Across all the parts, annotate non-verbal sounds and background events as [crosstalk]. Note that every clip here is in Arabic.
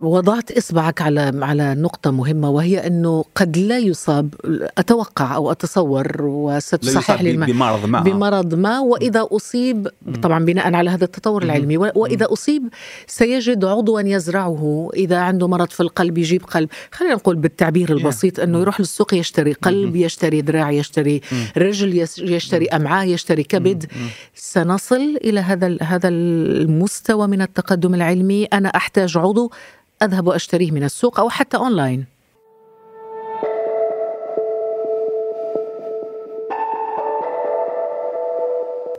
وضعت إصبعك على على نقطة مهمة وهي إنه قد لا يصاب أتوقع أو أتصور وستصحح لي بمرض ما بمرض ما وإذا أصيب طبعا بناء على هذا التطور العلمي وإذا أصيب سيجد عضوا يزرعه إذا عنده مرض في القلب يجيب قلب. خلينا نقول بالتعبير البسيط إنه يروح للسوق يشتري قلب يشتري ذراع يشتري رجل يشتري أمعاء يشتري كبد. سنصل إلى هذا هذا المستوى من التقدم العلمي. أنا أحتاج عضو أذهب وأشتريه من السوق أو حتى أونلاين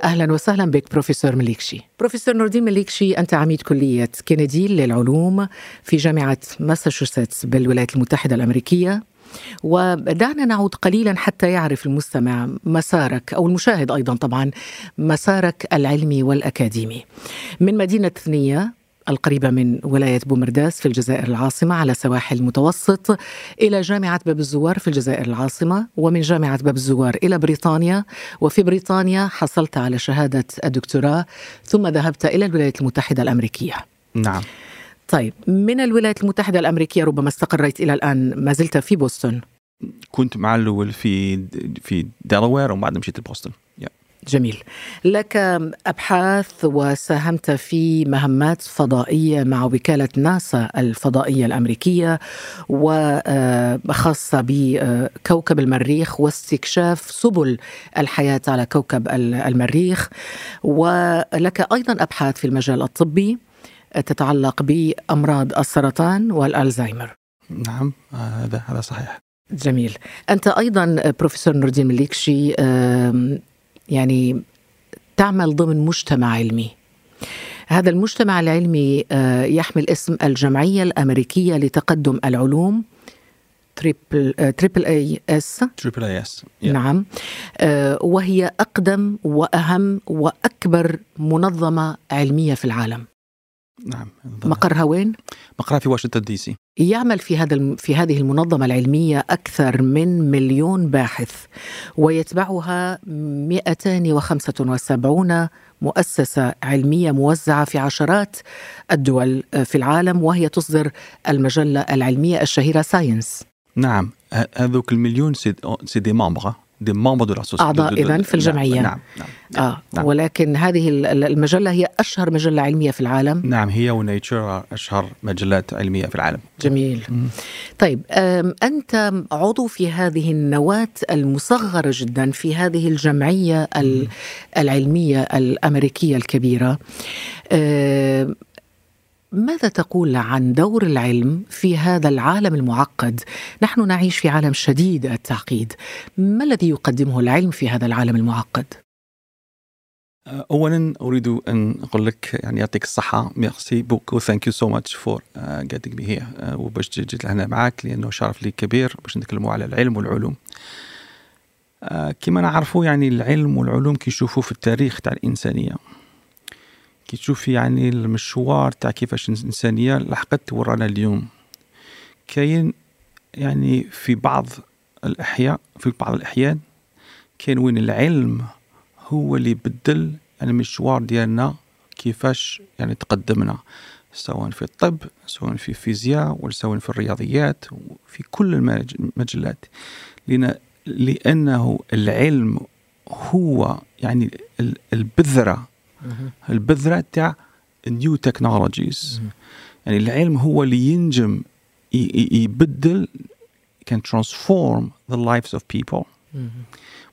أهلا وسهلا بك بروفيسور مليكشي. بروفيسور نوردين مليكشي أنت عميد كلية كينيدي للعلوم في جامعة ماساتشوستس بالولايات المتحدة الأمريكية. ودعنا نعود قليلا حتى يعرف المستمع مسارك أو المشاهد أيضا طبعا مسارك العلمي والأكاديمي. من مدينة ثنية القريبة من ولاية بومرداس في الجزائر العاصمة على سواحل المتوسط إلى جامعة باب الزوار في الجزائر العاصمة ومن جامعة باب الزوار إلى بريطانيا وفي بريطانيا حصلت على شهادة الدكتوراه ثم ذهبت إلى الولايات المتحدة الأمريكية. نعم. طيب من الولايات المتحدة الأمريكية ربما استقريت إلى الآن ما زلت في بوسطن؟ كنت مع الأول في في دلاوير وبعد مشيت لبوسطن. جميل. لك أبحاث وساهمت في مهمات فضائية مع وكالة ناسا الفضائية الأمريكية وخاصة بكوكب المريخ واستكشاف سبل الحياة على كوكب المريخ. ولك أيضا أبحاث في المجال الطبي تتعلق بأمراض السرطان والالزهايمر نعم هذا هذا صحيح. جميل. أنت أيضا بروفيسور نوردين مليكشي يعني تعمل ضمن مجتمع علمي. هذا المجتمع العلمي آه، يحمل اسم الجمعية الأمريكية لتقدم العلوم triple triple A S. triple A S نعم. آه، وهي أقدم وأهم وأكبر منظمة علمية في العالم. نعم مقرها وين؟ مقرها في واشنطن دي سي. يعمل في هذا في هذه المنظمة العلمية أكثر من مليون باحث ويتبعها 275 مؤسسة علمية موزعة في عشرات الدول في العالم وهي تصدر المجلة العلمية الشهيرة ساينس. نعم هذوك المليون c'est des membres des membres دو أعضاء اذا في الجمعية نعم نعم, نعم, آه نعم. ولكن هذه المجلة هي أشهر مجلة علمية في العالم نعم هي ونيتشر أشهر مجلات علمية في العالم جميل مم. طيب أنت عضو في هذه النواة المصغرة جدا في هذه الجمعية مم. العلمية الأمريكية الكبيرة ماذا تقول عن دور العلم في هذا العالم المعقد؟ نحن نعيش في عالم شديد التعقيد، ما الذي يقدمه العلم في هذا العالم المعقد؟ اولا أريد أن أقول لك يعني يعطيك الصحة merci beaucoup thank you so much for getting me here وباش جيت لهنا معك لأنه شرف لي كبير باش نتكلموا على العلم والعلوم uh, كما نعرفوا يعني العلم والعلوم كيشوفوا في التاريخ تاع الإنسانية كي تشوفي يعني المشوار تاع كيفاش الإنسانية لحقت ورانا اليوم. كاين يعني في بعض الأحياء في بعض الأحيان كاين وين العلم هو اللي بدل المشوار ديالنا كيفاش يعني تقدمنا سواء في الطب سواء في الفيزياء ولا سواء في الرياضيات وفي كل المجلات لأن لأنه العلم هو يعني البذرة البذرة تاع نيو تكنولوجيز يعني العلم هو اللي ينجم يبدل can transform the lives of people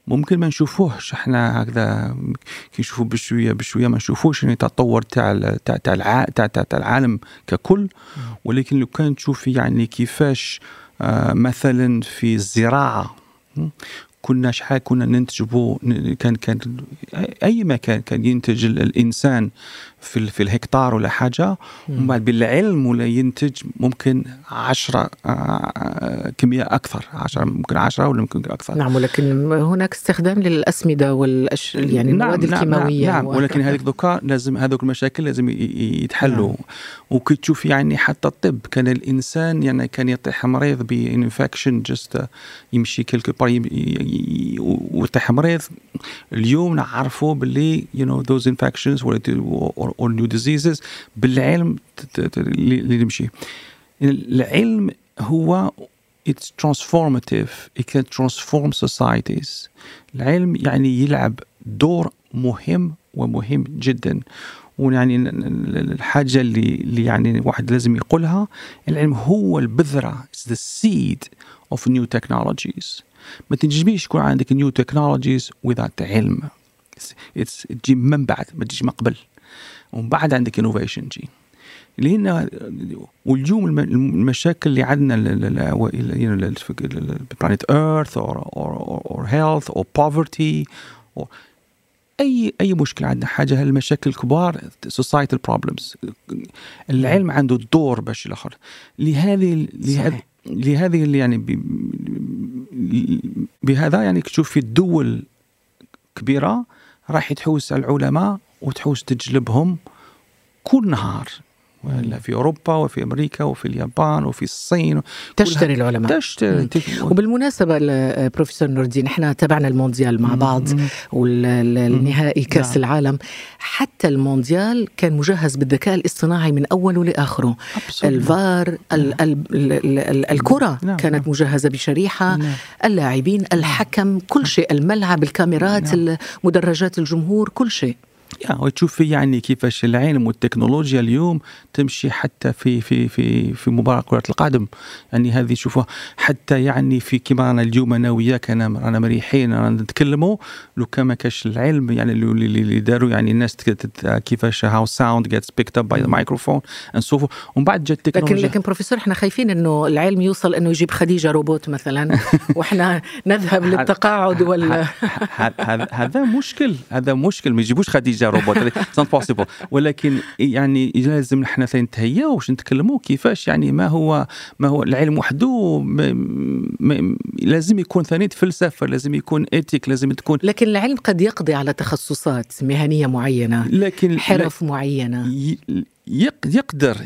ممكن ما نشوفوهش إحنا هكذا كي نشوفوا بشوية بشوية ما نشوفوش يعني التطور تاع تاع تاع تاع تاع العالم ككل. ولكن لو كان تشوفي يعني كيفاش آه مثلا في الزراعة كنا شحال كنا ننتجوا كان كان أي مكان كان ينتج الإنسان في في الهكتار ولا حاجة ومن بعد بالعلم ولا ينتج ممكن 10 آه، آه، كمية أكثر 10 ممكن 10 ولا ممكن أكثر. نعم ولكن هناك استخدام للأسمدة والأش... يعني نعم المواد نعم الكيماوية نعم, نعم ولكن هذيك donc لازم هذوك المشاكل لازم يتحلوا. نعم. وكي تشوف يعني حتى الطب كان الإنسان يعني كان يطيح مريض ب infection just يمشي quelque part ويطيح مريض. اليوم نعرفوا باللي you know those infections or new diseases بالعلم اللي نمشي. العلم هو it's transformative. It can transform societies. العلم يعني يلعب دور مهم ومهم جدا. ويعني الحاجة اللي, اللي يعني واحد لازم يقولها العلم هو البذرة. It's the seed of new technologies. ما تنجميش يكون عندك new technologies without علم. تجي من بعد ما تجيش من قبل. ومن بعد عندك innovation جي لأن واليوم المشاكل اللي عندنا planet earth or health or poverty أي أي مشكلة عندنا حاجة هالمشاكل الكبار societal problems العلم عنده دور باش الآخر. لهذه لهذه لهذه اللي يعني بهذا يعني تشوف في الدول كبيرة راح تحوس العلماء وتحوس تجلبهم كل نهار ولا في أوروبا وفي أمريكا وفي اليابان وفي الصين تشتري العلماء. تشتري. وبالمناسبة بروفيسور نور الدين إحنا تابعنا المونديال مع بعض والنهائي كاس نعم. العالم. حتى المونديال كان مجهز بالذكاء الاصطناعي من أوله لآخره. الفار ال ال ال الكرة نعم. كانت نعم. مجهزة بشريحة. نعم. اللاعبين الحكم كل شيء الملعب الكاميرات نعم. مدرجات الجمهور كل شيء. وتشوفي يعني كيفاش العلم والتكنولوجيا اليوم تمشي حتى في في في في مباراة كرة القدم. يعني هذه شوفوا حتى يعني في كما أنا اليوم أنا وياك أنا رانا مريحين رانا نتكلموا. لو كان ما كاش العلم يعني اللي داروا يعني الناس كيفاش how sound gets picked up by the microphone نسوفوا ومن بعد جات التكنولوجيا. لكن لكن بروفيسور إحنا خايفين إنه العلم يوصل إنه يجيب خديجة روبوت مثلا. [laughs] وإحنا نذهب للتقاعد ولا هذا مشكل هذا مشكل. ما يجيبوش خديجة روبوت it's not possible ولكن يعني لازم نحن نتهيأ واش نتكلموا كيفاش يعني ما هو ما هو العلم وحده لازم يكون ثاني فلسفة لازم يكون éthique لازم تكون لكن العلم قد يقضي على تخصصات مهنية معينة لكن حرف معينة. يقدر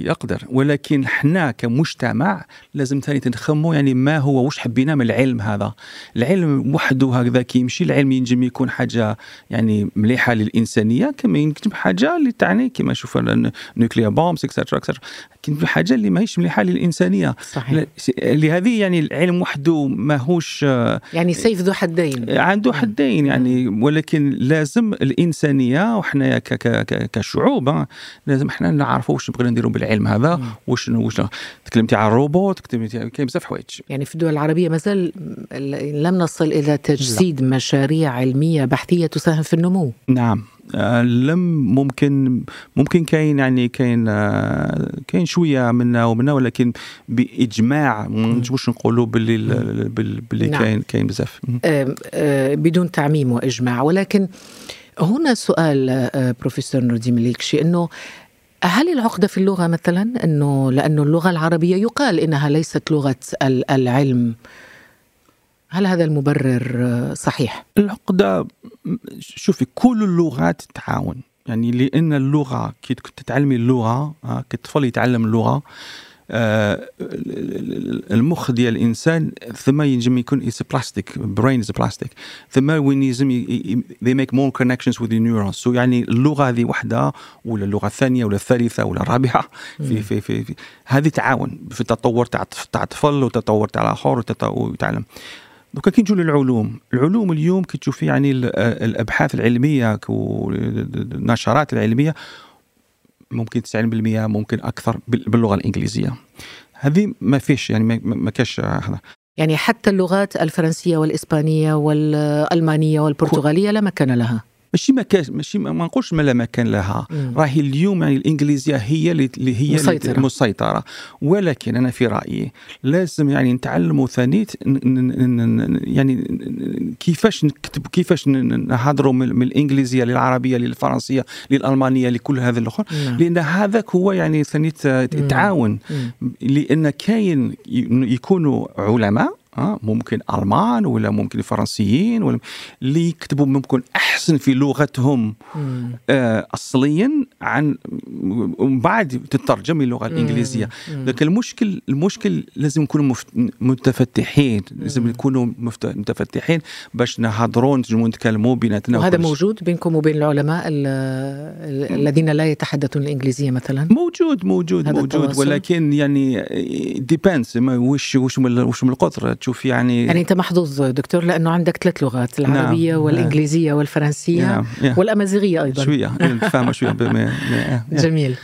يقدر ولكن إحنا كمجتمع لازم ثاني نخمو يعني ما هو واش حبينا من العلم هذا؟ العلم وحده هكذا كيمشي العلم ينجم يكون حاجة يعني مليحة للإنسانية كما يمكن حاجة اللي تعني كما نشوف ال nuclear bombs et cetera et cetera كاين حاجة اللي ماهيش مليحة للإنسانية. صحيح. لهذه يعني العلم وحده ماهوش يعني سيف ذو حدين. عنده حدين يعني ولكن لازم الإنسانية وحنا كشعوب لازم إحنا نعرفوا واش بغينا نديروا بالعلم هذا واش واش تكلمتي على الروبوت تكلمتي كاين بزاف حوايج. يعني في الدول العربية مازال لم نصل إلى تجسيد لا. مشاريع علمية بحثية تساهم في النمو. نعم. آه لم ممكن ممكن كاين يعني كاين آه كاين شوية منا ومنا ولكن بإجماع ما نجموش نقولوا باللي باللي نعم. كاين كاين بزاف. آه آه بدون تعميم وإجماع ولكن هنا سؤال آه، بروفيسور نوردي مليكشي إنه هل العقدة في اللغة مثلا؟ أنه لأنه اللغة العربية يقال إنها ليست لغة العلم. هل هذا المبرر آه، صحيح؟ العقدة شوفي كل اللغات تعاون. يعني لأن اللغة كي تتعلمي اللغة آه، كطفل يتعلم اللغة آه، المخ ديال الإنسان ثم ينجم يكون is plastic brain is plastic ثم وين ينجم they make more connections with the neurons. So يعني اللغة هذه وحده ولا اللغة الثانية ولا الثالثة ولا الرابعه في في في, في هذه تعاون في التطور تاع تاع الطفل وتطور تاع الآخر ويتعلم donc كي نجوا للعلوم العلوم اليوم كي تشوفي يعني الأبحاث العلمية والنشرات العلمية ممكن 90% ممكن أكثر باللغة الإنجليزية. هذه ما فيش يعني ما كاش هذا. يعني حتى اللغات الفرنسية والإسبانية والألمانية والبرتغالية لا مكان لها. ماشي ما كاش ماشي ما نقولش ما لا مكان لها. راهي اليوم يعني الإنجليزية هي اللي هي مسيطرة. المسيطره ولكن أنا في رأيي لازم يعني نتعلموا ثاني يعني كيفاش نكتب كيفاش نهضروا من الإنجليزية للعربية للفرنسية للألمانية لكل هذا الآخر نعم. لأن هذاك هو يعني ثاني التعاون لأن كاين يكونوا علماء آه ممكن المان ولا ممكن فرنسيين ولا اللي يكتبوا ممكن أحسن في لغتهم مم. آه اصليا عن ومن بعد تترجم للغه الإنجليزية. لكن المشكل المشكل لازم نكونوا متفتحين لازم نكونوا متفتحين باش نهضروا نجموا نتكلموا بيناتنا وهذا. موجود بينكم وبين العلماء ال- ال- الذين لا يتحدثون الإنجليزية مثلا موجود موجود موجود التواصل؟ ولكن يعني ديبانس وش وش من وش من القطر تشوف يعني يعني أنت محظوظ دكتور لأنه عندك ثلاث لغات العربية نعم. والإنجليزية والفرنسية نعم، يا. والأمازيغية أيضا شوية فاهمه شوية يا. جميل.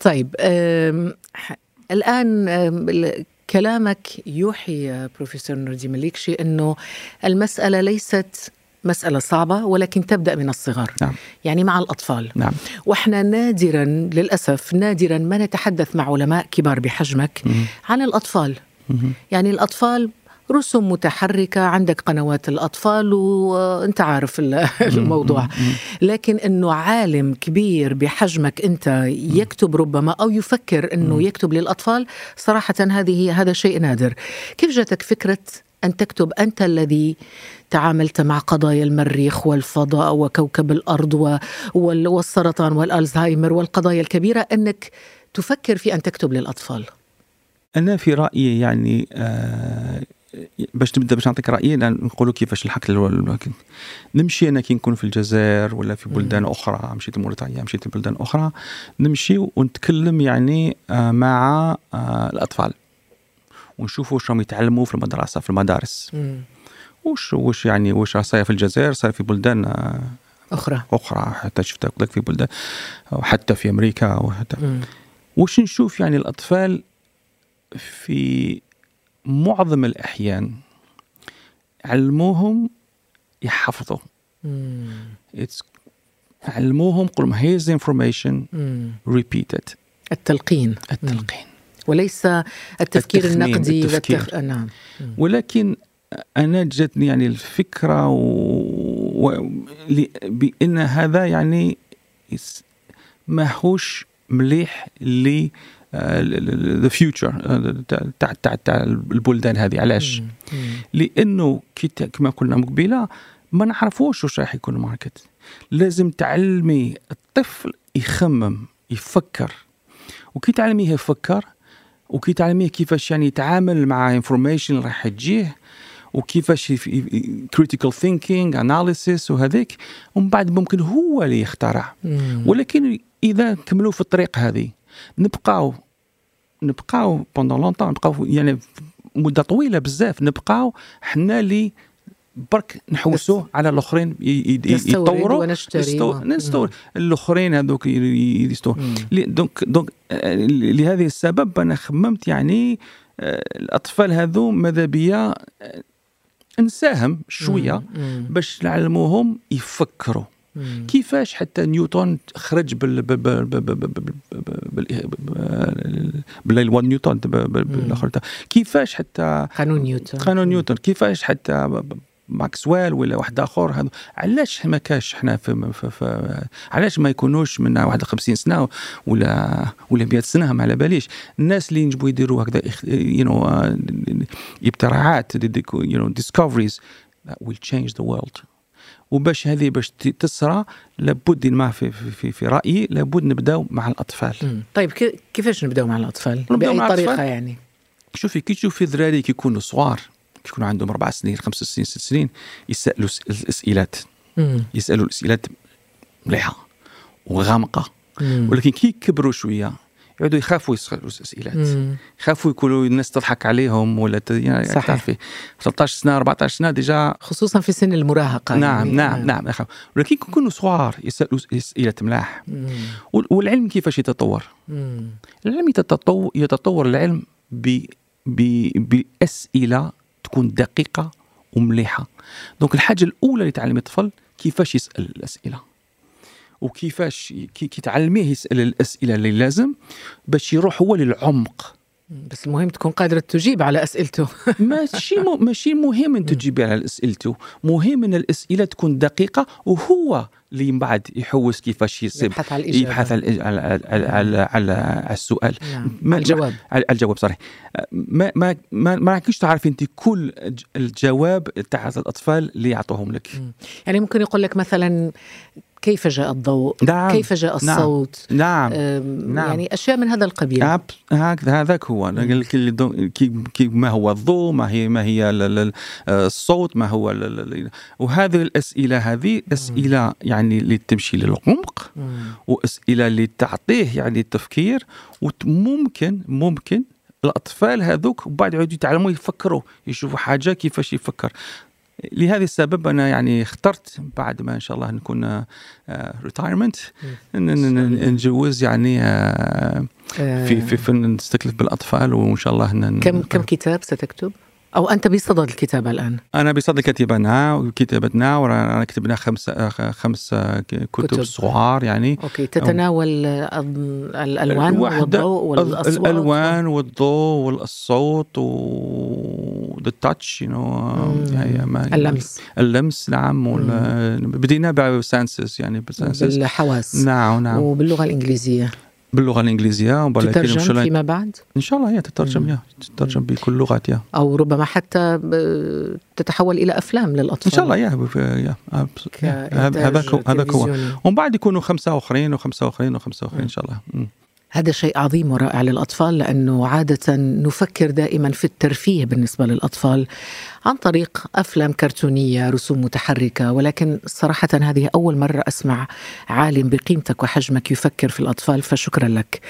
طيب أم، ح- الآن أم، ال- كلامك يوحي يا بروفيسور نوردي مليكشي أنه المسألة ليست مسألة صعبة ولكن تبدأ من الصغر نعم يعني مع الأطفال نعم وإحنا نادرا للأسف نادرا ما نتحدث مع علماء كبار بحجمك مم. عن الأطفال مهم. يعني الأطفال رسوم متحركة عندك قنوات الأطفال وأنت عارف ال- [laughs] الموضوع. لكن إنه عالم كبير بحجمك أنت يكتب ربما أو يفكر إنه يكتب للأطفال صراحة هذه هذا شيء نادر. كيف جاتك فكرة أن تكتب أنت الذي تعاملت مع قضايا المريخ والفضاء وكوكب وال- والسرطان والألزهايمر والقضايا الكبيرة أنك تفكر في أن تكتب للأطفال؟ أنا في رأيي يعني آه باش نبدا باش نعطيك رأيي نقولوا كيفاش لكن نمشي أنا كي نكون في الجزائر ولا في بلدان أخرى مشيت لموريتانيا مشيت لبلدان أخرى نمشي ونتكلم يعني آه مع آه الأطفال. ونشوفوا واش راهم يتعلموا في المدرسة في المدارس. وش وش يعني وش صاير في الجزائر صاير في بلدان آه أخرى. أخرى. حتى شفت في بلدان وحتى في أمريكا وحتى. وش نشوف يعني الأطفال في معظم الأحيان علموهم يحفظوا علموهم قل لهم here's information repeat it التلقين. التلقين. وليس التفكير النقدي التفكير. والتخ... آه، نعم. ولكن أنا جاتني يعني الفكرة و... و... بإن هذا يعني ماهوش مليح لي the future تاع تاع تاع البلدان هذه. علاش؟ لأنه كي كما قلنا من قبيله ما نعرفوش واش راح يكون ال market. لازم تعلمي الطفل يخمم يفكر. وكي تعلميه يفكر وكي تعلميه كيفاش يعني يتعامل مع information اللي راح تجيه وكيفاش critical thinking analysis وهذيك ومن بعد ممكن هو اللي يخترع. ولكن إذا كملوا في الطريق هذه نبقاو نبقاو pendant longtemps نبقاو يعني مدة طويلة بزاف نبقاو حنا اللي برك نحوسوا على الآخرين يطوروا نستور الآخرين هذوك ي- ي- يستو مم. لي- donc donc آه، لهذه السبب أنا خممت يعني آه، الأطفال هذو ماذا بيا آه، نساهم شوية. باش نعلموهم يفكروا. كيفاش حتى نيوتن خرج بال بال نيوتن بالاخر كيفاش حتى قانون نيوتن قانون نيوتن كيفاش حتى ماكسويل ولا واحد اخر هذا علاش ما كاش حنا في, في, في علاش ما يكونوش من 51 سنه ولا ولا 100 سنه ما على باليش الناس اللي ينجموا يديروا هكذا you know اختراعات you know discoveries will change the world وباش هذه باش ت- تصرى لابد ما في, في, في, رأيي لابد نبداو مع الأطفال مم. طيب كي- كيفاش نبداو مع الأطفال؟ باي مع طريقة الأطفال؟ يعني؟ شوفي كي تشوفي ذراري كي يكونوا صغار كي يكونوا عندهم أربع سنين خمس سنين ست سنين يسألوا الأسئلات مم. يسألوا الأسئلات مليحة وغامقة مم. ولكن كي يكبروا شوية يعودوا يخافوا يسألوا الاسئلات مم. يخافوا يكونوا الناس تضحك عليهم ولا ت... يعني صحيح. تعرفي. 13 سنة 14 سنة déjà خصوصا في سن المراهقة. نعم يعني. نعم نعم يخاف ولكن كي يكونوا صغار يسألوا اسئلات ملاح. والعلم كيفاش يتطور؟ مم. العلم يتطور يتطور العلم ب ب بأسئلة تكون دقيقة ومليحة. donc الحاجة الأولى اللي تعلم الطفل كيفاش يسأل الأسئلة. وكيفاش كي تعلميه يسال الاسئله اللي لازم باش يروح هو للعمق. بس المهم تكون قادرة تجيب على أسئلته. [laughs] ماشي م... ماشي مهم أن تجيبي على أسئلته. مهم أن الأسئلة تكون دقيقة وهو اللي من بعد يحوس كيفاش يصيب يبحث على الإجابة. يبحث على على على, على, على, على السؤال. نعم. ما- الجواب. على الجواب صحيح ما ما ما, ما راكيش تعرفي أنت كل الجواب تاع هذا الأطفال اللي يعطوهم لك. يعني ممكن يقول لك مثلا كيف جاء الضوء؟ نعم. كيف جاء نعم. الصوت؟ نعم. نعم. يعني أشياء من هذا القبيل. هكذا هذاك هو. ما هو الضوء؟ ما هي ما هي ال- الصوت؟ ما هو وهذه الأسئلة هذه أسئلة يعني اللي تمشي للعمق مم. وأسئلة اللي تعطيه يعني التفكير وممكن ممكن الأطفال هذوك بعد يعودوا يتعلموا يفكروا يشوفوا حاجة كيفاش يفكر. لهذا السبب أنا يعني اخترت بعد ما إن شاء الله نكون ريتايرمنت نجوز يعني آه، آه، في في في نستكلف بالأطفال وإن شاء الله كم كم كتاب ستكتب؟ أو أنت بصدد الكتابة الآن؟ أنا بصدد كتابنا وكتابتنا ورانا كتبنا خمس آه، كتب, كتب. صغار يعني. okay تتناول الألوان والضوء والأصوات. الألوان والضوء والصوت و the touch you know مم. هي ما اللمس. اللمس نعم وال- بدينا بال senses يعني بال senses بالحواس. نعم نعم. وباللغة الإنجليزية. باللغة الإنجليزية ولكن تترجم الله- فيما بعد؟ إن شاء الله هي تترجم مم. يا تترجم بكل لغات يا. أو ربما حتى تتحول إلى أفلام للأطفال. إن شاء الله يا هذاك هو- هذاك هو. ومن بعد يكونوا خمسة اخرين وخمسة اخرين وخمسة اخرين إن شاء الله. مم. هذا شيء عظيم ورائع للأطفال لأنه عادة نفكر دائما في الترفيه بالنسبة للأطفال عن طريق أفلام كرتونية رسوم متحركة ولكن صراحة هذه أول مرة أسمع عالم بقيمتك وحجمك يفكر في الأطفال فشكرا لك.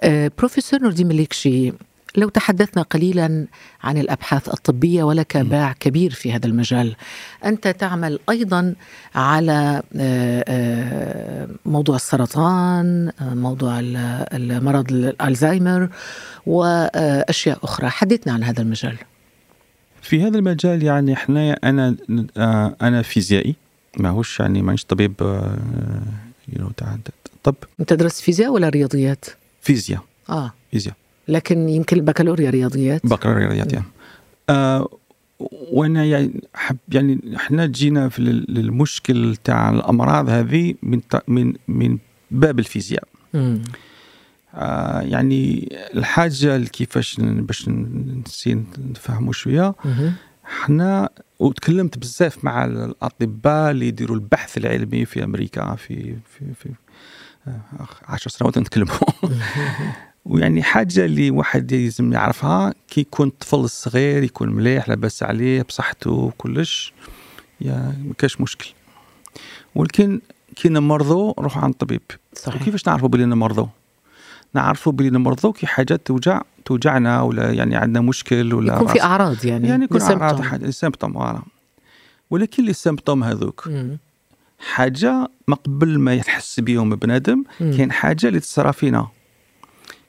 آه، بروفيسور نور الدين مليكشي لو تحدثنا قليلا عن الأبحاث الطبية ولك باع كبير في هذا المجال. أنت تعمل أيضا على آه، آه، موضوع السرطان، موضوع ال- المرض الألزهايمر وأشياء أخرى، حدثنا عن هذا المجال. في هذا المجال يعني إحنا أنا آه، أنا فيزيائي ماهوش يعني مانيش طبيب تاع طب أنت درست فيزياء ولا رياضيات؟ فيزياء آه فيزياء لكن يمكن البكالوريا رياضيات. بكالوريوس يعني آه وأنا يعني حب يعني إحنا جينا في للمشكل تاع الأمراض هذه من من من باب الفيزياء مم. آه يعني الحاجة كيفاش باش ن- نسي نفهموا شوية. إحنا وتكلمت بزاف مع الأطباء اللي يديروا البحث العلمي في أمريكا في في في آه، عشر سنوات نتكلموا [laughs] ويعني حاجة اللي واحد لازم يعرفها كي يكون الطفل الصغير يكون مليح لاباس عليه بصحته وكلش يا ما كاش مشكل ولكن كي نمرضوا نروحوا عند الطبيب صحيح. وكيفاش نعرفوا بلي نمرضوا نعرفوا بلي نمرضوا كي حاجات توجع توجعنا ولا يعني عندنا مشكل ولا يكون في أعراض يعني يعني يكون. أعراض symptômes ولكن les symptômes هذوك. حاجة ما قبل ما يحس بيهم بنادم. كاين حاجة اللي تصرى فينا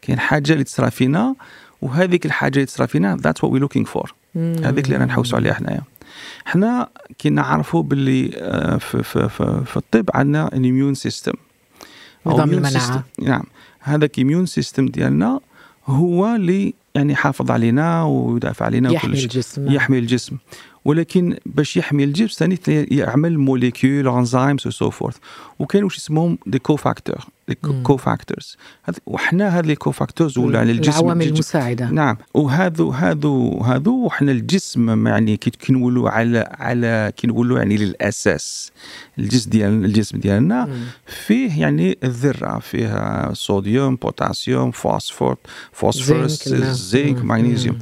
كاين حاجة اللي تصرى فينا وهذيك الحاجة اللي تصرى فينا that's what we looking for. هذيك اللي رانا نحوسوا عليها حنايا. حنا كي نعرفوا باللي آه، في, في, في, في الطب عندنا an immune system نظام المناعة. نعم. هذاك immune system ديالنا هو اللي يعني يحافظ علينا ويدافع علينا يحمي وكل. الجسم. يحمي الجسم. ولكن باش يحمي الجسم ثاني يعمل molecule enzymes و so forth وكاين واش يسموهم des cofacteurs des. cofactors وحنا هاد les cofactors ولا على الجسم العوامل المساعدة. نعم. وهذو هذو هذو وحنا الجسم يعني كي نقولوا على على كي نقولوا يعني للأساس. الجسم ديال الجسم ديالنا. فيه يعني الذرة فيها صوديوم بوتاسيوم فوسفور فوسفورس زنك، نعم.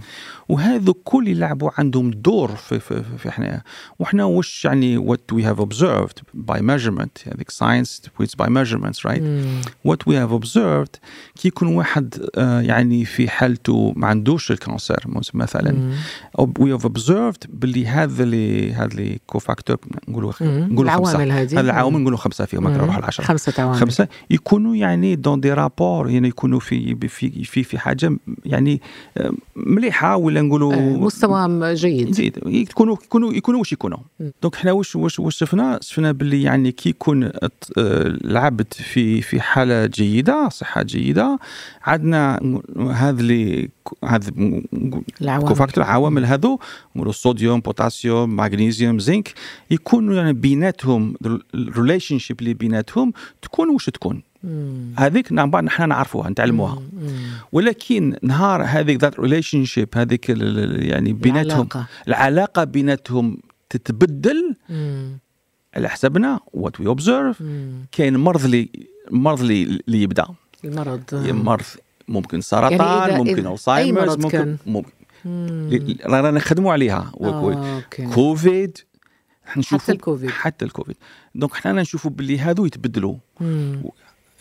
وهذو كل يلعبوا عندهم دور في في, في إحنا. وحنا واش يعني what we have observed by measurement. هذيك science it's by measurements right? مم. what we have observed كي يكون واحد آه، يعني في حالته ما عندوش ال cancer مثلا. مم. أو we have observed باللي هذا اللي هذا les cofacteurs نقولوا مم. نقولوا خمسة. هذه. العوامل نقولوا خمسة فيهم ما. نروحوا العشره خمسة عوامل. خمسة. يكونوا يعني dans des rapports يعني يكونوا في في في في حاجة يعني آه، مليحة ولا نقولوا آه، مستوى جيد. جيد. يكونوا يكونوا يكونوا واش يكونوا. donc حنا واش واش واش شفنا؟ شفنا باللي يعني كي يكون آه، العبد في في صحه جيدة صحة جيدة عندنا هذا اللي هذا العوامل. cofacteurs عوامل هذو الصوديوم بوتاسيوم مغنيسيوم زنك يكونوا يعني بيناتهم ال relationship اللي بيناتهم تكون وش تكون. هذيك نعم نحن نعرفوها نتعلموها. ولكن نهار هذيك that relationship هذيك يعني بيناتهم العلاقة. العلاقة بيناتهم تتبدل مم. على حسبنا what we observe. كاين مرض اللي مرض اللي اللي يبدأ المرض مرض ممكن سرطان يعني إذا- ممكن مرض ممكن كان. ممكن رانا نخدموا عليها آه،. كوفيد نشوفوا حتى الكوفيد. حتى الكوفيد donc حنا نشوفوا باللي هذو يتبدلوا.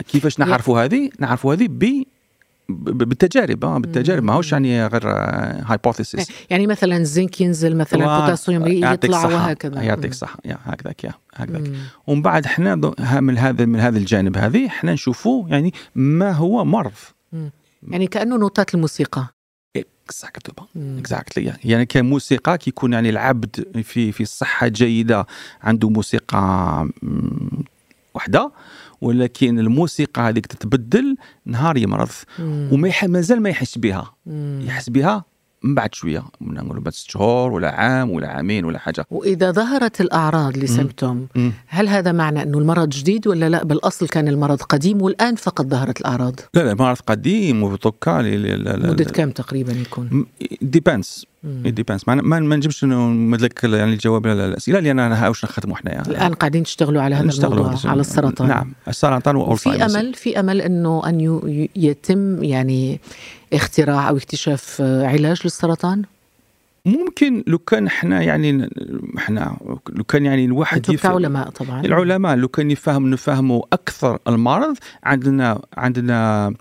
كيفاش نعرفوا هذه؟ نعرفوا هذه ب بالتجارب آه، بالتجارب. ماهوش يعني غير hypothesis يعني مثلا الزنك ينزل مثلا بوتاسيوم يطلع وهكذا. يعطيك. صح يا هكذاك يا هكذاك. ومن بعد إحنا من هذا من هذا الجانب هذه إحنا نشوفوا يعني ما هو مرض. مم. يعني كأنه نوتات الموسيقى. exactly مم. exactly يعني كموسيقى كيكون يعني العبد في في الصحه جيدة عنده موسيقى وحدة. ولكن الموسيقى هذيك تتبدل نهار يمرض. وما مازال ما يحس بها مم. يحس بها من بعد شوية من نقولوا بعد ست شهور ولا عام ولا عامين ولا حاجة وإذا ظهرت الأعراض les symptômes مم. هل هذا معنى إنه المرض جديد ولا لا بالأصل كان المرض قديم والآن فقط ظهرت الأعراض لا لا مرض قديم وبتوكا مدة كم تقريبا يكون dépend. ديبانس ما ما نجمش نمدلك يعني الجواب على الأسئلة لأن أنا هاوش نخدموا إحنا يعني. الآن قاعدين تشتغلوا على هذا الموضوع على- السرطان. نعم. السرطان في والزهايمرز امل في أمل إنه أن يتم يعني اختراع أو اكتشاف آه، علاج للسرطان؟ ممكن لو كان إحنا يعني إحنا لو كان يعني الواحد أنتم كعلماء طبعا. العلماء لو كان يفهم نفهموا أكثر المرض عندنا عندنا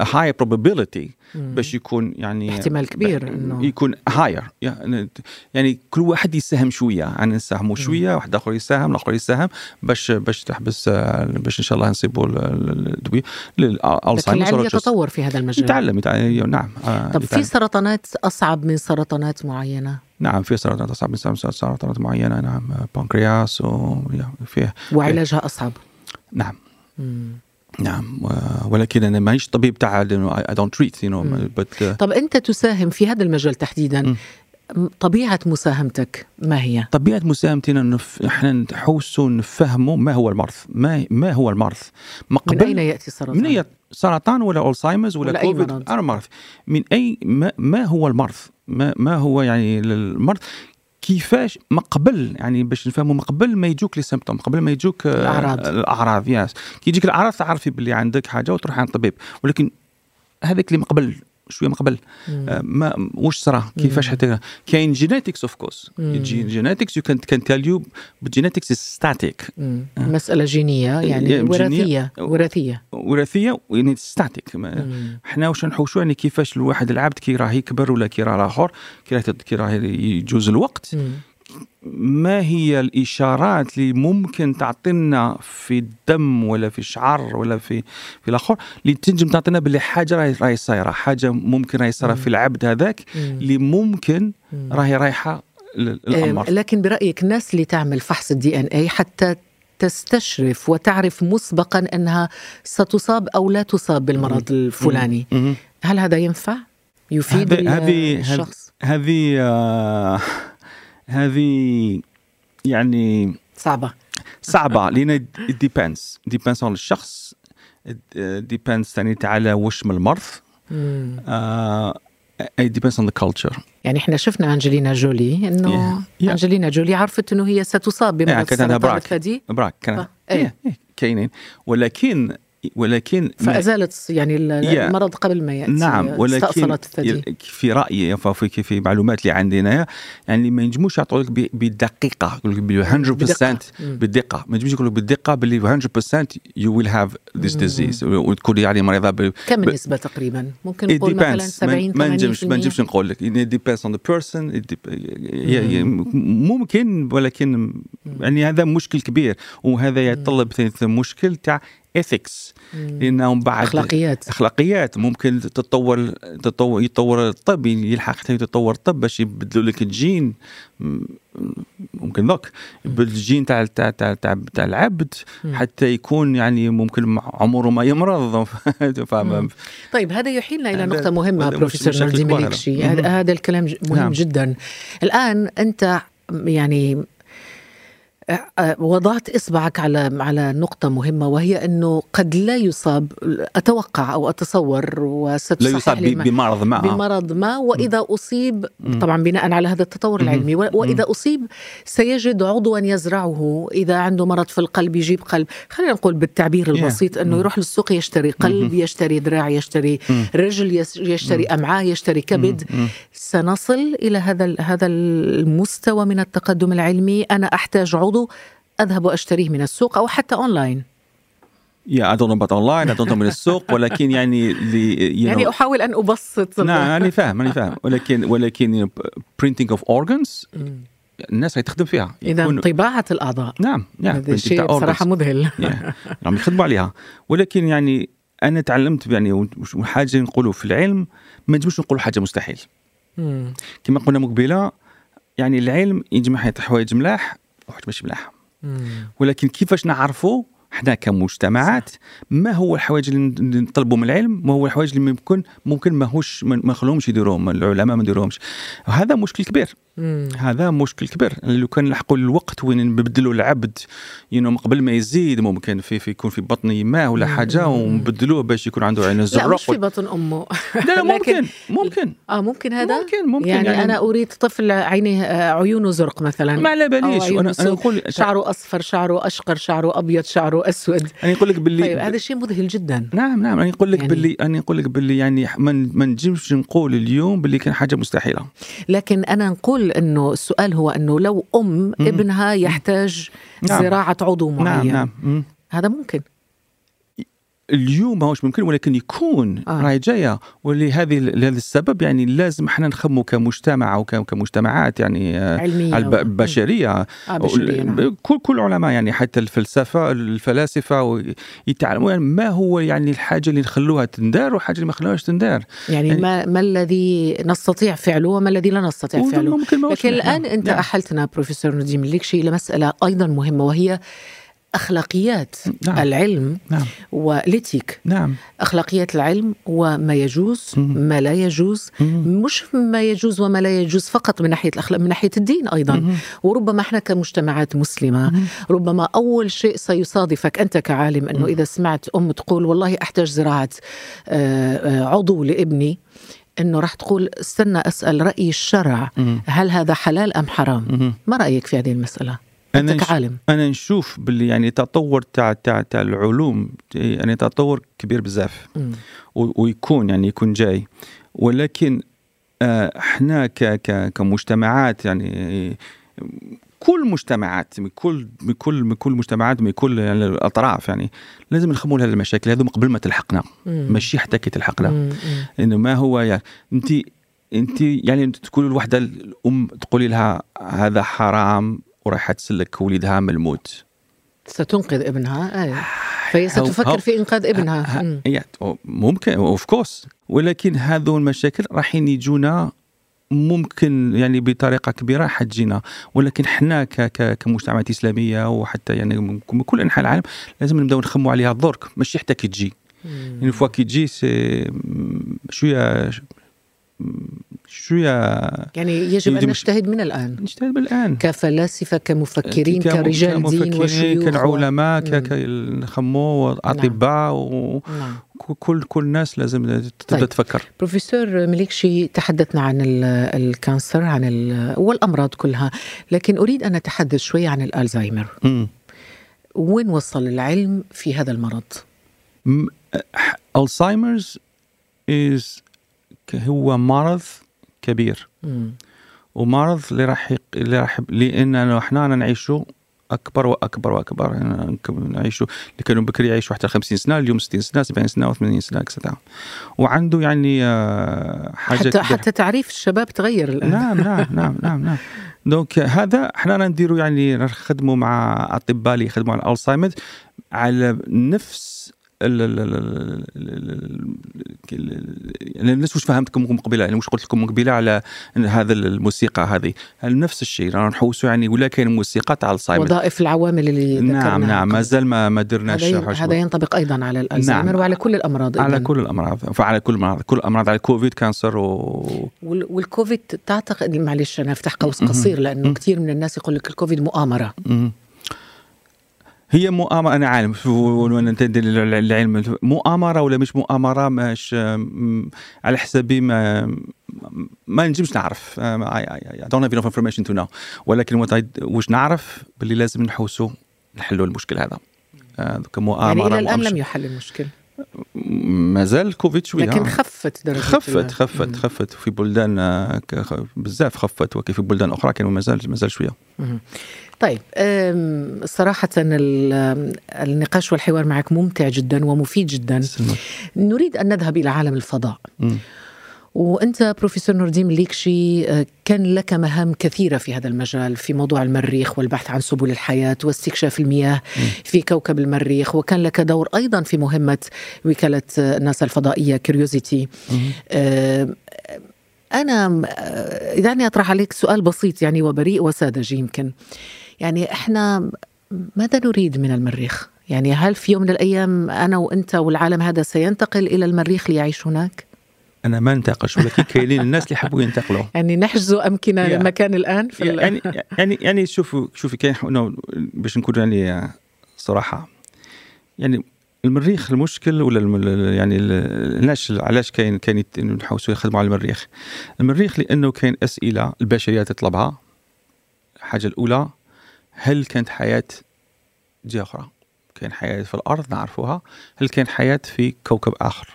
هاي probability مم. باش يكون يعني احتمال كبير إنه- يكون higher يعني يعني كل واحد يساهم شوية. أنا نساهموا شوية واحد آخر يساهم الآخر يساهم. باش باش تحبس آه، باش إن شاء الله نصيبوا ال- ال- الدوية. لكن للالزهايمر العلم يتطور في هذا المجال. يتعلم يتعلم نعم. آه، طب في يتعلم. سرطانات أصعب من سرطانات معينة؟ نعم في سرطانات أصعب من سرطانات- معينة. نعم آه، بانكرياس و يا، فيه وعلاجها أصعب. نعم. مم. نعم ولكن أنا مانيش طبيب تاع I don't treat you know. but طب أنت تساهم في هذا المجال تحديدا. م- طبيعة مساهمتك ما هي؟ طبيعة مساهمتنا نف... إحنا نحوسوا نفهموا ما هو المرض ما ما هو المرض. ما من قبل أين يأتي السرطان؟ من أي سرطان ولا الزهايمرز ولا, ولا أي كوفيد. أنا مرض من أي ما, ما هو المرض؟ ما, ما هو يعني المرض؟ كيفاش ما قبل يعني باش نفهموا ما قبل ما يجوك les symptômes قبل ما يجوك آه، الأعراض. الأعراض ياس كي يجيك الأعراض تعرفي باللي عندك حاجة وتروح عند الطبيب ولكن هذاك اللي ما قبل شوية ما قبل. آه، ما واش صرا كيفاش حتى كاين genetics of course. genetics you can can tell you genetics static. مسألة جينية يعني وراثية. وراثية وراثية يعني static مم. إحنا واش نحوسوا يعني كيفاش الواحد العبد كي راه يكبر ولا كي راه الآخر كي راه يجوز الوقت مم. ما هي الإشارات اللي ممكن تعطينا في الدم ولا في الشعر ولا في في الآخر اللي تنجم تعطينا باللي حاجة راهي صايرة حاجة ممكن راهي صايرة في العبد هذاك. اللي ممكن مم. راهي رايحة لل- للامر آه، لكن برأيك الناس اللي تعمل فحص الدي إن اي حتى تستشرف وتعرف مسبقا أنها ستصاب أو لا تصاب بالمرض الفلاني. هل هذا ينفع يفيد هذه- الشخص هذه آه، هذه يعني صعبة صعبة لأن depends depends على الشخص depends ثاني على وش من المرض مم. it depends on the culture يعني إحنا شفنا أنجلينا جولي إنه Yeah. Yeah. أنجلينا جولي عرفت إنه هي ستصاب بمرض عندها السرطان براك. الثدي براك كان آه، إيه. إيه، كاينين ولكن ولكن فأزالت يعني. المرض قبل ما يأتي نعم ولكن في رأيي في في, معلومات اللي عندنا يعني ما ينجموش يعطوا لك ب- بدقيقه يقول لك ب 100% مم. بالدقة. ما ينجموش يقول لك بالدقة باللي 100% you will have this disease وتكون يعني مريضة ب- كم النسبة تقريبا؟ ممكن نقول مثلا depends. 70 ما نجمش ما 80%. نجمش نقول لك. It depends on the person. It dep- ي- ي- ممكن ولكن يعني هذا مشكل كبير. وهذا يتطلب مشكل تاع ethics لأنهم بعد أخلاقيات. أخلاقيات. ممكن تتطور تطور يتطور الطب يلحق حتى يتطور الطب باش يبدلوا لك الجين. ممكن ذوك بالجين تاع تاع تاع تاع, تاع العبد. حتى يكون يعني ممكن عمره ما يمرض. [laughs] طيب هذا يحيلنا إلى نقطة مهمة بروفيسور مليكشي هذا. الكلام مهم نعم. جدا. الآن أنت يعني وضعت إصبعك على على نقطة مهمة وهي إنه قد لا يصاب أتوقع أو أتصور لا يصاب بمرض ما بمرض ما وإذا أصيب. طبعا بناء على هذا التطور. العلمي وإذا أصيب سيجد عضوا يزرعه إذا عنده مرض في القلب يجيب قلب خلينا نقول بالتعبير. البسيط إنه. يروح للسوق يشتري قلب. يشتري ذراع يشتري. رجل يشتري أمعاء يشتري كبد. سنصل إلى هذا هذا المستوى من التقدم العلمي أنا أحتاج عضو أذهب وأشتريه من السوق أو حتى أونلاين. يا I don't know about online I don't know من السوق ولكن يعني you يعني know- أحاول أن أبسط. نعم أنا فاهم أنا فاهم. ولكن ولكن printing of organs. الناس راهي تخدم فيها. إذا طباعة الأعضاء. نعم نعم هذا الشيء. بصراحه مذهل. يعني راهم يخدموا عليها. ولكن يعني أنا تعلمت يعني وحاجه نقولوا في العلم ما نجمش نقولوا حاجة مستحيل. كما قلنا مقبلة يعني العلم يجمع حوايج ملاح وحوايج ماشي ملاح. ولكن كيفاش نعرفوا إحنا كمجتمعات ما هو الحوايج اللي نطلبوا من العلم ما هو الحوايج اللي ممكن ممكن ماهوش ما ما خلوهمش يديروهم العلماء ما يديروهمش هذا مشكل كبير. مم. هذا مشكل كبير. لو كان نلحقوا الوقت وين نبدلوا العبد ينو قبل ما يزيد ممكن في, في يكون في بطن يماه ولا. حاجة ونبدلوه باش يكون عنده عين لا الزرق. مش في بطن أمه. لا, لا [laughs] ممكن ممكن. آه ممكن هذا؟ ممكن ممكن يعني, يعني أنا أريد طفل عينيه آه، عيونه زرق مثلا. ما على باليش أنا سود. نقول شعره أصفر شعره أشقر شعره أبيض شعره أسود. أنا نقول لك باللي طيب هذا شيء مذهل جدا. نعم نعم. أنا نقول لك يعني- باللي أنا نقول لك باللي يعني ما ما نجمش نقول اليوم باللي كان حاجة مستحيلة. لكن أنا نقول إنه السؤال هو إنه لو أم ابنها يحتاج نعم. زراعة عضو نعم معين نعم مم. هذا ممكن اليوم ماهوش ممكن ولكن يكون آه. راهي جاية ولهذه لهذا السبب يعني لازم إحنا نخمو كمجتمع أو ك- كمجتمعات يعني آه، علمية الب- البشرية آه بشرية نعم. كل كل علماء يعني حتى الفلسفة الفلاسفة يتعلموا يعني ما هو يعني الحاجة اللي نخلوها تندار والحاجة اللي ما نخلوهاش تندار يعني, يعني- ما ما الذي نستطيع فعله وما الذي لا نستطيع فعله ممكن ما لكن الآن أنت نعم. أحلتنا بروفيسور نديم الليكشي إلى مسألة أيضا مهمة وهي أخلاقيات نعم. العلم نعم والإتيك نعم أخلاقيات العلم وما يجوز مم. ما لا يجوز مم. مش ما يجوز وما لا يجوز فقط من ناحية الأخلاق من ناحية الدين أيضا مم. وربما إحنا كمجتمعات مسلمة مم. ربما أول شيء سيصادفك أنت كعالم أنه إذا سمعت أم تقول والله أحتاج زراعة آه، آه، عضو لابني أنه راح تقول استنى أسأل رأي الشرع مم. هل هذا حلال أم حرام مم. ما رأيك في هذه المسألة أنت أنا كعالم. أنا نشوف باللي يعني تطور تاع تاع تاع العلوم يعني تطور كبير بزاف. ويكون يعني يكون جاي. ولكن آه، إحنا ك ك كمجتمعات يعني كل مجتمعات من كل من كل من كل مجتمعات من كل يعني الأطراف يعني لازم نخموا لهذه المشاكل. هذو قبل ما تلحقنا. ماشي حتى كي تلحقنا. إنه ما هو يعني انت انت يعني تقول الوحده الأم تقولي لها هذا حرام وراح تسلك وليدها من الموت ستنقذ ابنها آه. فهي هو- ستفكر في إنقاذ ابنها. هي ممكن of course ولكن هذو المشاكل رايحين يجونا ممكن يعني بطريقة كبيرة حتجينا ولكن ك كمجتمعات إسلامية وحتى يعني من كل أنحاء العالم لازم نبداو نخموا عليها درك ماشي حتى كي تجي. يعني fois كي تجي c'est شوية شوية يعني يجب أن نجتهد من الآن. نجتهد بالآن. كفلاسفة كمفكرين كم- كرجال دين كمفكرين، وشيوخ كالعلماء و- ك- ك- نخموا اطباء نعم. وكل كل الناس لازم تبدا طيب. تفكر بروفيسور مليكشي تحدثنا عن ال- ال cancer عن ال- والأمراض كلها لكن أريد أن نتحدث شوي عن الألزهايمر. مم. وين وصل العلم في هذا المرض؟ م- الزهايمرز از هو مرض كبير. مم. ومرض اللي راح يق- اللي راح لاننا إحنا نعيشوا أكبر وأكبر وأكبر. يعني نعيشوا اللي كانوا بكري يعيشوا حتى 50 سنة اليوم 60 سنة 70 سنة و80 سنة اكسترا وعنده يعني آه، حاجة حتى كبيرة. حتى تعريف الشباب تغير الآن. نعم نعم نعم نعم نعم. donc هذا إحنا نديروا يعني نخدموا مع أطباء اللي يخدموا على الالزهايمر على نفس يعني الناس واش فهمتكم من قبيلة يعني واش قلت لكم من قبيلة على هذا الموسيقى هذه هل نفس الشيء رانا نحوسوا يعني ولا كاين موسيقى تاع الزهايمر وظائف العوامل اللي نعم نعم. مازال ما ما درناش هذا ينطبق أيضا على الالزهايمر نعم. وعلى كل الأمراض على. كل الأمراض فعلى كل الامراض كل الأمراض على كوفيد cancer و وال- والكوفيد تعتقد معلش أنا أفتح قوس قصير لأنه كثير من الناس يقول لك الكوفيد مؤامرة. هي مؤامرة أنا عالم. للعلم مؤامرة ولا مش مؤامرة؟ مش على حسابي ما ما نجمش نعرف. I, I don't have enough information to know. ولكن واش نعرف؟ باللي لازم نحوسوا نحلوا المشكل هذا. آه، دوكا مؤامرة يعني إلى الآن. لم يحل المشكل. مازال الكوفيد شوية. لكن آه. خفت درجة خفت خفت. خفت. في بلدان آه، بزاف خفت. وكيف في بلدان أخرى كانوا مازال مازال شوية. مهم. طيب صراحة ال- النقاش والحوار معك ممتع جدا ومفيد جدا. سلمك. نريد أن نذهب إلى عالم الفضاء. مم. وأنت بروفيسور نور الدين مليكشي آه، كان لك مهام كثيرة في هذا المجال في موضوع المريخ والبحث عن سبل الحياة واستكشاف المياه في كوكب المريخ وكان لك دور أيضا في مهمة وكالة آه، ناسا الفضائية كيوريوزيتي أنا آه، دعني أطرح عليك سؤال بسيط يعني وبريء وساذج يمكن. يعني إحنا ماذا نريد من المريخ؟ يعني هل في يوم من الأيام أنا وأنت والعالم هذا سينتقل إلى المريخ ليعيش هناك؟ أنا ما ننتقش ولكن كاينين الناس اللي يحبوا ينتقلوا [laughs] يعني نحجز أمكنة Yeah. المكان الآن في يعني يعني يعني شوفوا شوفي كاين باش نكون يعني صراحة يعني المريخ المشكل ولا الم- يعني ال- الناس علاش كاين كاين نحوسوا يخدموا على المريخ المريخ لأنه كاين أسئلة البشرية تطلبها الحاجة الأولى هل كانت حياة جهة أخرى؟ كاين حياة في الأرض نعرفوها. هل كاين حياة في كوكب آخر؟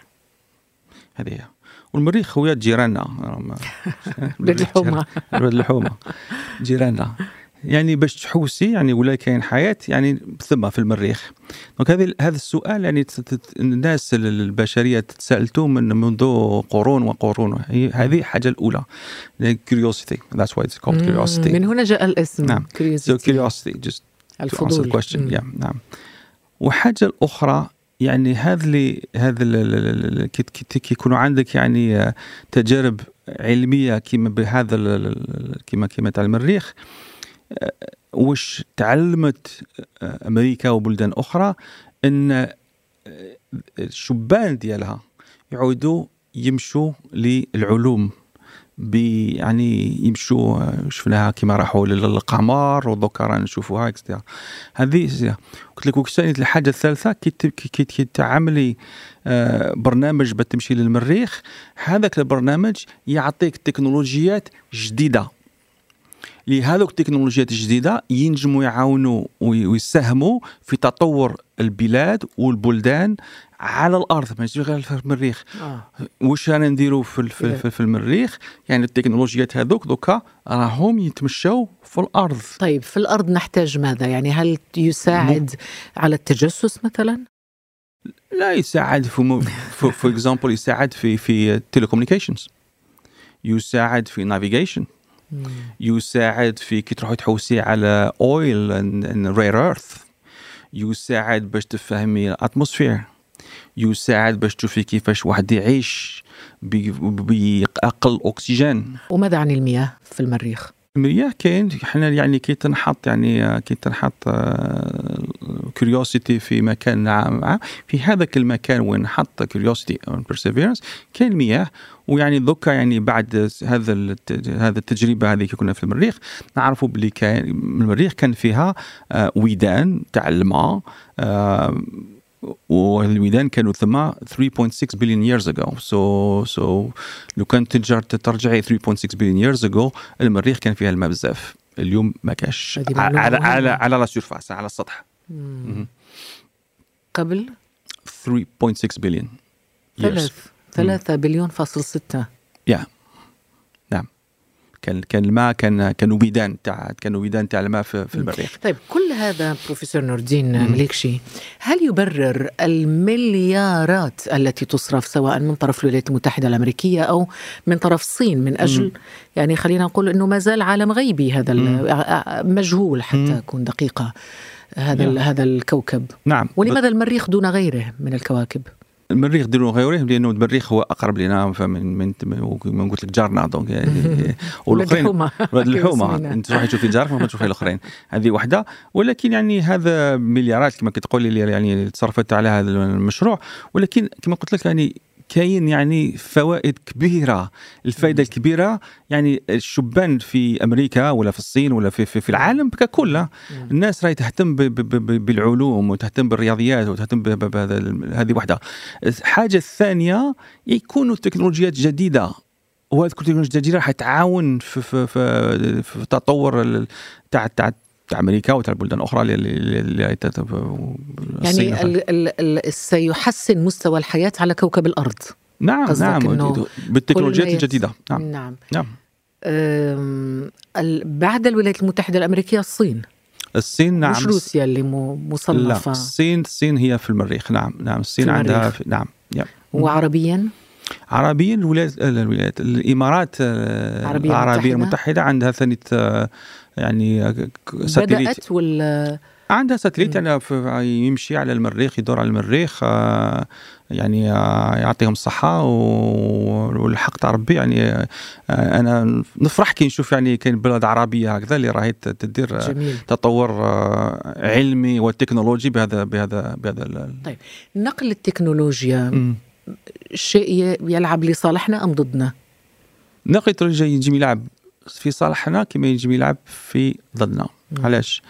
هذه هي. والمريخ خويا جيراننا. [laughs] بلاد الحومة. بلاد الحومة. جيراننا. يعني باش تحوسي يعني ولا كاين حياة يعني ثم في المريخ. donc هذا هذا السؤال يعني الناس البشرية تسالته من منذ قرون وقرون. هذه الحاجة الأولى. That's why it's called مم، curiosity. من هنا جاء الاسم نعم. to answer الفضول. question. yeah, نعم. وحاجة الأخرى يعني هذا اللي هذا ال- ال- ال- ال- كي- كي كي يكونوا عندك يعني تجارب علمية كيما بهذا كيما كيما تاع المريخ. واش تعلمت أمريكا وبلدان أخرى أن آه، الشبان ديالها يعودوا يمشوا للعلوم بي يعني يمشوا شفناها كيما راحوا للقمر ودوكا رانا نشوفوها اكسترا هذه قلت لك وكساني الحاجة الثالثة؟ كي كي تعملي آه، برنامج بتمشي للمريخ هذاك البرنامج يعطيك تكنولوجيات جديدة. لهذوك التكنولوجيات الجديدة ينجموا يعاونوا وي- ويساهموا في تطور البلاد والبلدان على الأرض ماشي غير في المريخ. آه. واش رانا نديروا في, في, في, في المريخ؟ يعني التكنولوجيات هذوك دوكا راهم يتمشوا في الأرض. طيب في الأرض نحتاج ماذا؟ يعني هل يساعد على التجسس مثلا؟ لا يساعد في for example يساعد في في telecommunications يساعد في navigation يساعد في كي تروحي تحوسي على oil and rare earth يساعد باش تفهمي ال atmosphere. يساعد باش تشوفي كيفاش واحد يعيش باقل أكسجين. وماذا عن المياه في المريخ؟ المياه كاين. إحنا يعني كي تنحط يعني كي تنحط Curiosity في مكان عام في هذاك المكان وين نحط Curiosity Perseverance كاين مياه ويعني دوكا يعني بعد هذا هذا التجربة هذه كنا في المريخ نعرفوا بلي كان المريخ كان فيها آه، ويدان تاع الماء والويدان كانوا ثم 3.6 billion years ago. so so لو كان ترجع ترجعي 3.6 billion years ago المريخ كان فيها الماء بزاف. اليوم ما كاش على. على على la surface على السطح. قبل؟ 3.6 بليون ثلاث. ثلاثة بليون فاصل ستة. يا كان كان الماء كان كان ويدان تاع كان ويدان تاع الماء في, في المريخ طيب كل هذا بروفيسور نور الدين مليكشي هل يبرر المليارات التي تصرف سواء من طرف الولايات المتحدة الأمريكية أو من طرف الصين من أجل يعني خلينا نقول أنه ما زال عالم غيبي هذا ال- مجهول حتى أكون دقيقة هذا نعم. هذا الكوكب. نعم. ولماذا المريخ دون غيره من الكواكب؟ المريخ ديروا غيره لأنه المريخ هو أقرب لنا فمن من من قلت لك جارنا دونك. [laughs] يعني ولاد الحومة. ولاد [laughs] الحومة. أنت تروحي تشوفي جارك ما تشوفي الأخرين. هذه واحدة ولكن يعني هذا مليارات كما كتقولي لي يعني تصرفت على هذا المشروع. ولكن كما قلت لك يعني كاين يعني فوائد كبيرة. الفائدة الكبيرة يعني الشبان في أمريكا ولا في الصين ولا في في, في العالم ككل. الناس راهي تهتم ب- ب- ب- بالعلوم وتهتم بالرياضيات وتهتم هذه واحدة الحاجة الثانية يكونوا تكنولوجيات جديدة. وهذه التكنولوجيا الجديدة راح تعاون في في في, في تطور تاع تاع أمريكا تت- الصين يعني ال ال ال سيحسن مستوى الحياة على كوكب الأرض. نعم نعم بالتكنولوجيات الجديدة. نعم نعم. نعم. بعد الولايات المتحدة الأمريكية الصين. الصين نعم مش روسيا اللي م- لا الصين الصين هي في المريخ. نعم نعم الصين في عندها. في نعم يا. وعربيا؟ عربيا الولايات لا، الولايات الإمارات العربية المتحدة. المتحدة عندها ثانية آه، يعني ساتليت. بدأت ولا عندها ساتليت. يعني في- يمشي على المريخ يدور على المريخ آه، يعني آه، يعطيهم الصحة والحق تاع ربي. يعني آه، أنا نفرح كي نشوف يعني كاين بلاد عربية هكذا اللي راهي تدير جميل. تطور علمي وتكنولوجي بهذا بهذا بهذا ال- نقل التكنولوجيا. شيء يلعب لصالحنا أم ضدنا؟ نقي ترجع يجي يلعب في صالحنا كما يجي يلعب في ضدنا. علاش؟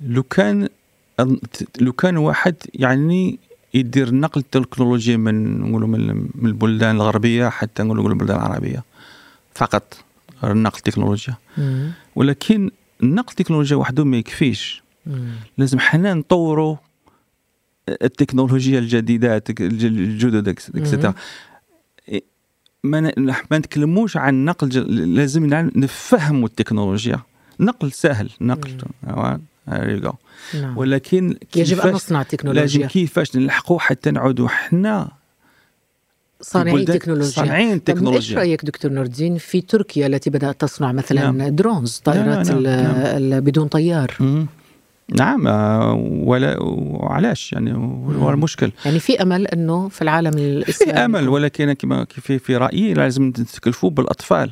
لو كان لو كان واحد يعني يدير نقل التكنولوجيا من نقولوا من البلدان الغربية حتى نقولوا البلدان العربية. فقط نقل التكنولوجيا. ولكن نقل التكنولوجيا وحده ما يكفيش. لازم حنا نطوروا التكنولوجيا الجديدات الج- الجدد اكسترا ما ما نتكلموش عن نقل ج- لازم نفهموا التكنولوجيا نقل سهل نقل. نعم. ولكن يجب كيفاش نصنع لازم التكنولوجيا كيفاش نلحقوا حتى نعودوا حنا صانعي البلدان تكنولوجيا صانعين طب إيش تكنولوجيا رأيك دكتور نور الدين في تركيا التي بدأت تصنع مثلا نعم. درونز طائرات نعم، نعم. ال- بدون طيار مم. نعم آه، ولا وعلاش؟ يعني هو المشكل. يعني في أمل إنه في العالم في الإسلامي. أمل ولكن كما في في رأيي لازم نتكلفوا بالأطفال.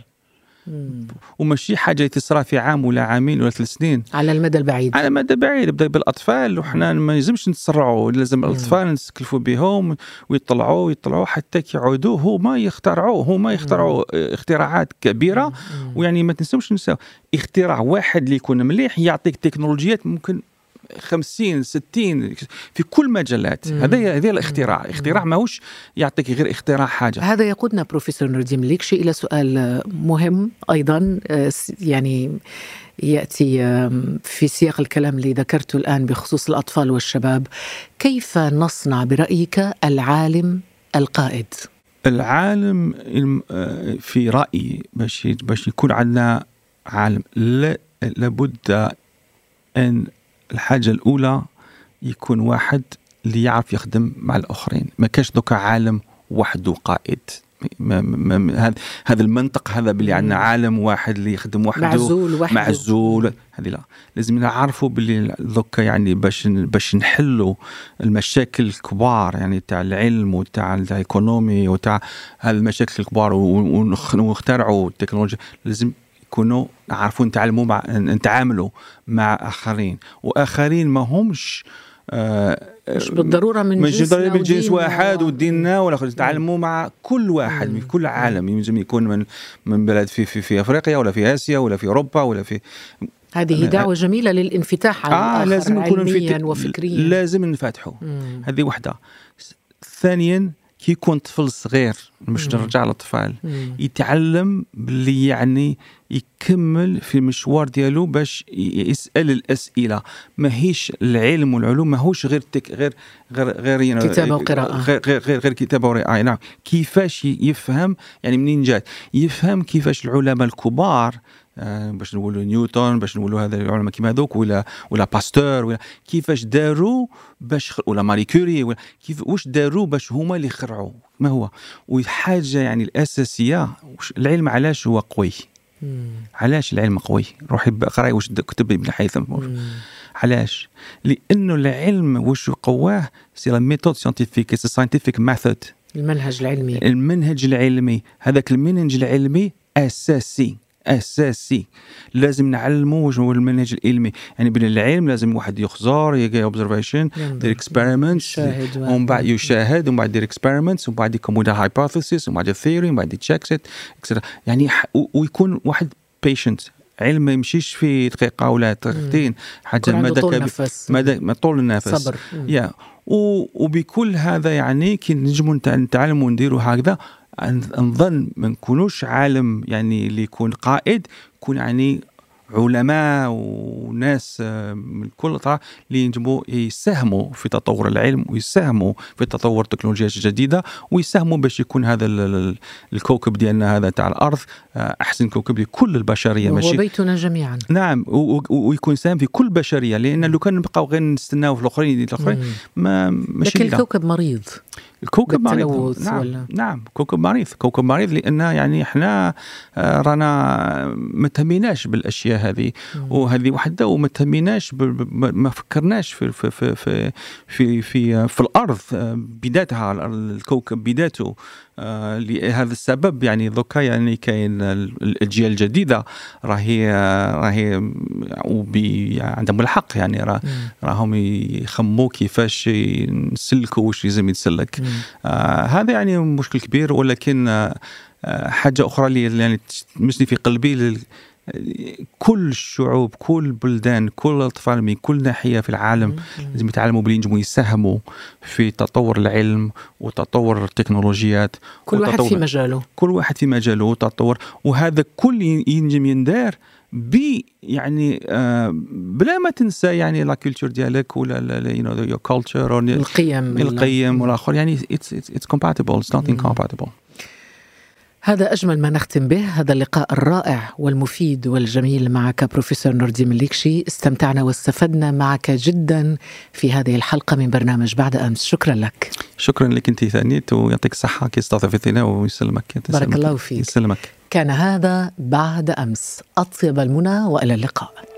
مم. وماشي حاجة تصرى في عام ولا عامين ولا ثلاث سنين على المدى البعيد على مدى بعيد نبدا بالأطفال وحنا ما لازمش نتسرعوا لازم الأطفال نتكلفوا بهم ويطلعوا ويطلعوا حتى كيعودوا هما يخترعوا هما يخترعوا اختراعات كبيرة. ويعني ما تنسوش نساو اختراع واحد اللي يكون مليح يعطيك تكنولوجيات ممكن 50 60 في كل مجالات. هذا هذا الاختراع. اختراع ماهوش يعطيك غير اختراع حاجة. هذا يقودنا بروفيسور نور الدين مليكشي إلى سؤال مهم أيضا آه، يعني يأتي في سياق الكلام اللي ذكرته الآن بخصوص الأطفال والشباب. كيف نصنع برأيك العالم القائد؟ العالم الم- آه، في رأيي باش باش يكون عندنا عالم. لا لابد أن الحاجة الأولى يكون واحد اللي يعرف يخدم مع الآخرين. ما كاش دوكا عالم وحده قائد. هذا هذا المنطق هذا باللي عندنا عالم واحد اللي يخدم وحده. معزول وحده. معزول. هذه لا. لازم نعرفوا باللي دوكا يعني باش باش نحلوا المشاكل الكبار يعني تاع العلم وتاع تاع الإيكونومي وتاع هذه المشاكل الكبار ونخ- ونخترعوا التكنولوجيا. لازم يكونوا نعرفوا نتعلموا مع نتعاملوا مع آخرين. وآخرين ما همش آه مش بالضرورة من مش ضروري من جنس واحد وديننا ولا نتعلموا مع كل واحد من كل عالم. لازم يكون من من بلد في في في أفريقيا ولا في آسيا ولا في أوروبا ولا في هذه دعوة جميلة للانفتاح على الآخر لازم نكونوا علميا وفكريا. لازم نفتحوا. هذه وحدة. ثانيا كي يكون طفل صغير مش مم. نرجع للطفال مم. يتعلم باللي يعني يكمل في المشوار ديالو باش يسأل الأسئلة ماهيش العلم والعلوم ماهوش غير تك غير غير غير يعني كتابة وقراءة. غير غير غير, غير كتابة وقراءة نعم كيفاش يفهم يعني منين جات يفهم كيفاش العلماء الكبار باش نقولوا نيوتن باش نقولوا هذا العلماء كيما هذوك ولا ولا باستور ولا كيفاش داروا باش خ- ولا ماري كوري ولا كيف واش داروا باش هما اللي يخترعوا ما هو؟ والحاجة يعني الأساسية وش- العلم علاش هو قوي. علاش العلم قوي؟ روحي اقرأي واش كتب ابن هيثم. علاش؟ لأنه العلم واش قواه c'est la méthode scientifique c'est scientific method المنهج العلمي. المنهج العلمي هذاك المنهج العلمي أساسي. أساسي. لازم نعلموا واش هو المنهج العلمي. يعني بين العلم لازم واحد يخزر يجي observation دير experiments ومن بعد يشاهد ومن بعد يدير experiments ومن بعد عنده hypothesis ومن بعد theory ومن بعد ي checks it يعني ويكون واحد patient علم ما يمشيش في دقيقة ولا دقيقتين. حاجة مدى طول مدى طول النفس. صبر. يا وبكل هذا يعني كي نجموا نتعلموا ونديروا هكذا نظن ما نكونوش عالم يعني اللي يكون قائد يكون يعني علماء وناس آه، من كل طرف اللي ينجموا يساهموا في تطور العلم ويساهموا في تطور التكنولوجيات الجديده ويساهموا باش يكون هذا الكوكب ديالنا هذا تاع الأرض آه، أحسن كوكب لكل البشرية. ماشي؟ بيتنا جميعا. نعم ويكون ساهم في كل بشرية لأن لو كان نبقاو غير نستناو في الآخرين الآخرين ما ماشي لكن الكوكب مريض. الكوكب مريض. نعم ولا؟ نعم كوكب مريض. كوكب مريض لأن يعني إحنا آه، رانا ما تهميناش بالأشياء هذه. وهذه وحده وما تهميناش ما فكرناش في في في في في, في, في الأرض آه، بدايتها الكوكب بدايته لهذا السبب يعني دوكا يعني كاين الأجيال الجديدة راهي راهي عندهم الحق يعني راه راهم يخموا كيفاش نسلكوا واش لازم يتسلك. آه هذا يعني مشكل كبير ولكن آه حاجة أخرى اللي يعني تمسني في قلبي كل الشعوب كل البلدان كل الأطفال من كل ناحية في العالم لازم يتعلموا بلي ينجموا يساهموا في تطور العلم وتطور التكنولوجيات كل واحد في مجاله. كل واحد في مجاله وتطور. وهذا كل ينجم يندار ب يعني آه بلا ما تنسى يعني la culture ديالك ولا you know your culture القيم. القيم والآخر. يعني it's it's compatible it's not incompatible هذا أجمل ما نختم به هذا اللقاء الرائع والمفيد والجميل معك بروفيسور نور الدين مليكشي. استمتعنا واستفدنا معك جدا في هذه الحلقة من برنامج بعد أمس. شكرا لك. شكرا لك أنت ثانيت ويعطيك الصحة. كي استضفتنا ويسلمك بارك الله فيك. يسلمك. كان هذا بعد أمس. أطيب المنى وإلى اللقاء.